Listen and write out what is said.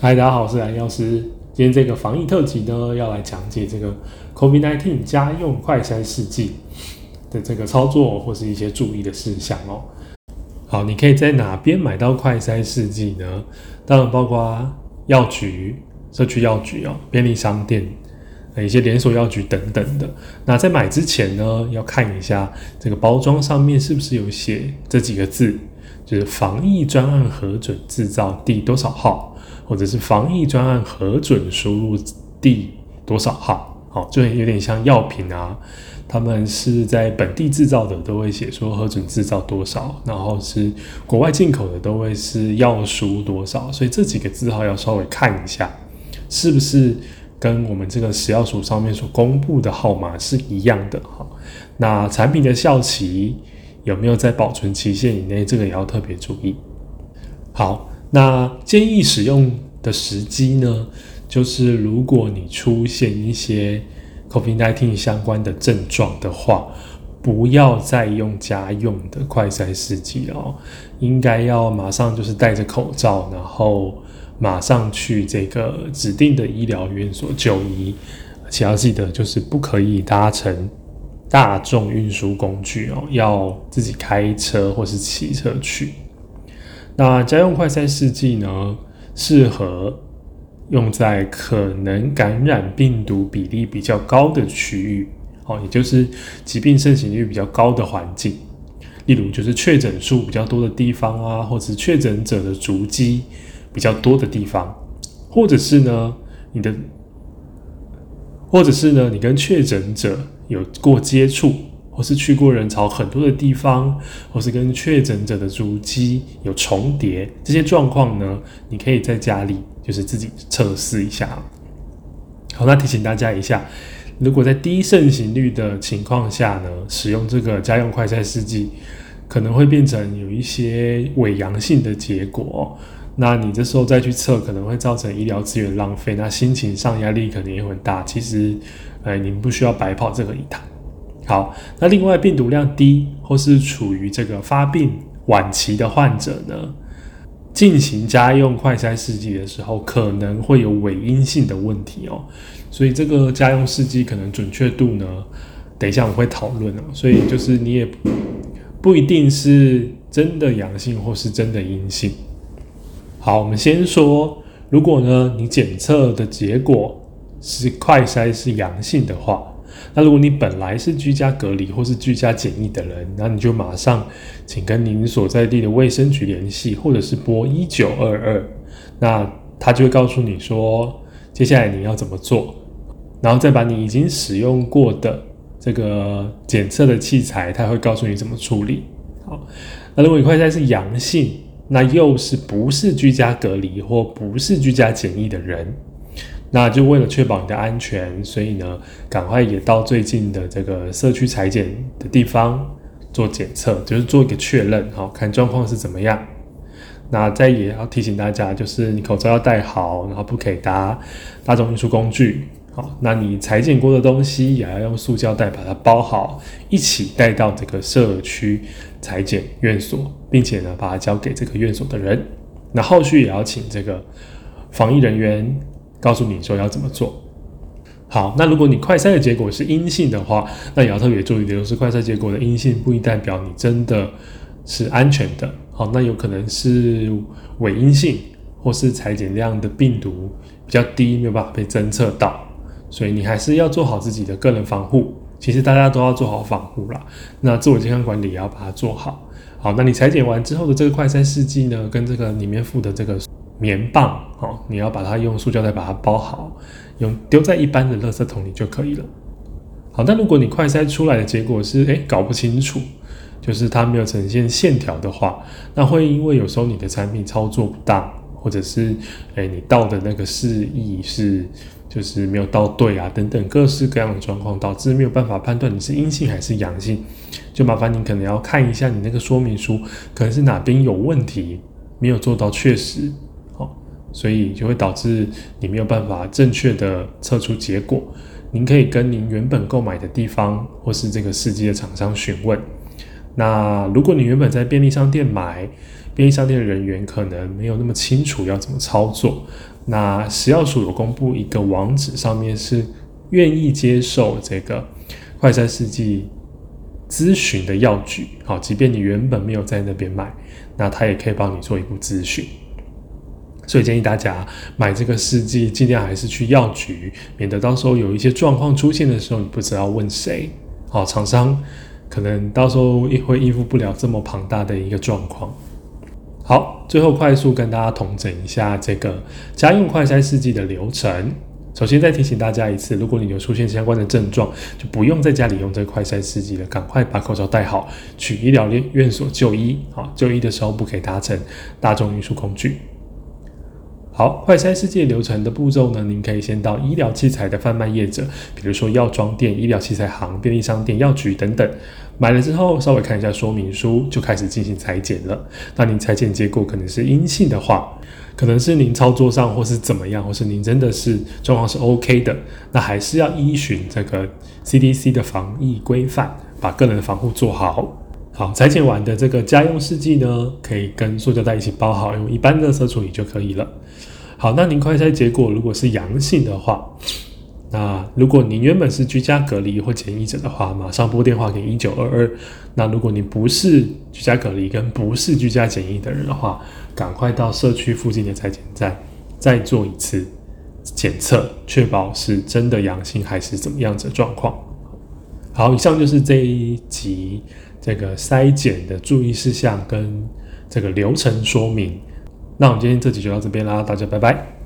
嗨，大家好，我是蓝药师。今天这个防疫特辑呢，要来讲解这个 COVID-19 家用快筛试剂的这个操作或是一些注意的事项哦。好，你可以在哪边买到快筛试剂呢？当然包括药局、社区药局哦，便利商店、一些连锁药局等等的。那在买之前呢，要看一下这个包装上面是不是有写这几个字，就是防疫专案核准制造第多少号。或者是防疫专案核准输入地多少号？好，就有点像药品啊，他们是在本地制造的，都会写说核准制造多少，然后是国外进口的，都会是药输多少。所以这几个字号要稍微看一下，是不是跟我们这个食药署上面所公布的号码是一样的？哈，那产品的效期有没有在保存期限以内？这个也要特别注意。好。那建议使用的时机呢，就是如果你出现一些 COVID-19 相关的症状的话，不要再用家用的快筛试剂哦，应该要马上就是戴着口罩，然后马上去这个指定的医疗院所就医，而且要记得就是不可以搭乘大众运输工具哦，要自己开车或是骑车去。那家用快筛试剂呢，适合用在可能感染病毒比例比较高的区域，哦，也就是疾病盛行率比较高的环境，例如就是确诊数比较多的地方啊，或者是确诊者的足迹比较多的地方，或者是呢，你的，或者是呢，你跟确诊者有过接触。或是去过人潮很多的地方，或是跟确诊者的足迹有重叠，这些状况呢，你可以在家里就是自己测试一下。好，那提醒大家一下，如果在低盛行率的情况下呢，使用这个家用快筛试剂，可能会变成有一些伪阳性的结果。那你这时候再去测，可能会造成医疗资源浪费，那心情上压力可能也很大。其实，哎，你不需要白跑这个一趟。好，那另外病毒量低或是处于这个发病晚期的患者呢，进行家用快筛试剂的时候，可能会有伪阴性的问题哦。所以这个家用试剂可能准确度呢，等一下我们会讨论哦。所以就是你也不一定是真的阳性或是真的阴性。好，我们先说，如果呢你检测的结果是快筛是阳性的话。那如果你本来是居家隔离或是居家检疫的人，那你就马上请跟您所在地的卫生局联系，或者是拨一九二二，那他就会告诉你说接下来你要怎么做，然后再把你已经使用过的这个检测的器材，他会告诉你怎么处理。好，那如果你快筛是阳性，那又是不是居家隔离或不是居家检疫的人？那就为了确保你的安全，所以呢，赶快也到最近的这个社区采检的地方做检测，就是做一个确认，好，看状况是怎么样。那再也要提醒大家，就是你口罩要戴好，然后不可以搭大众运输工具，好，那你采检过的东西也要用塑胶袋把它包好，一起带到这个社区采检院所，并且呢，把它交给这个院所的人。那后续也要请这个防疫人员。告诉你说要怎么做。好，那如果你快筛的结果是阴性的话，那也要特别注意的就是，快筛结果的阴性不一定代表你真的是安全的。好，那有可能是伪阴性，或是裁剪量的病毒比较低，没有办法被侦测到。所以你还是要做好自己的个人防护。其实大家都要做好防护啦。那自我健康管理也要把它做好。好，那你裁剪完之后的这个快筛试剂呢，跟这个里面附的这个。棉棒，哦，你要把它用塑胶袋把它包好，用丢在一般的垃圾桶里就可以了。好，但如果你快筛出来的结果是，诶，搞不清楚，就是它没有呈现线条的话，那会因为有时候你的产品操作不当，或者是，诶，你倒的那个示意是，就是没有倒对啊，等等各式各样的状况，导致没有办法判断你是阴性还是阳性，就麻烦你可能要看一下你那个说明书，可能是哪边有问题，没有做到确实。所以就会导致你没有办法正确的测出结果。您可以跟您原本购买的地方或是这个试剂的厂商询问。那如果你原本在便利商店买，便利商店的人员可能没有那么清楚要怎么操作。那食药署有公布一个网址，上面是愿意接受这个快筛试剂咨询的药局，好，即便你原本没有在那边买，那他也可以帮你做一步咨询。所以建议大家买这个试剂，尽量还是去药局，免得到时候有一些状况出现的时候，你不知道问谁。好，厂商可能到时候也会应付不了这么庞大的一个状况。好，最后快速跟大家统整一下这个家用快筛试剂的流程。首先再提醒大家一次，如果你有出现相关的症状，就不用在家里用这个快筛试剂了，赶快把口罩戴好，去医疗院所就医。好，就医的时候不可以搭乘大众运输工具。好，快筛试剂流程的步骤呢，您可以先到医疗器材的贩卖业者，比如说药妆店、医疗器材行、便利商店、药局等等。买了之后，稍微看一下说明书，就开始进行裁剪了。那您裁剪结果可能是阴性的话，可能是您操作上或是怎么样，或是您真的是状况是 OK 的，那还是要依循这个 CDC 的防疫规范，把个人防护做好。好，裁剪完的这个家用试剂呢，可以跟塑胶袋一起包好，用一般垃圾处理就可以了。好，那您快筛结果如果是阳性的话，那如果您原本是居家隔离或检疫者的话，马上拨电话给一九二二。那如果你不是居家隔离跟不是居家检疫的人的话，赶快到社区附近的裁剪站再做一次检测，确保是真的阳性还是怎么样子的状况。好，以上就是这一集这个筛检的注意事项跟这个流程说明。那我们今天这集就到这边啦，大家拜拜。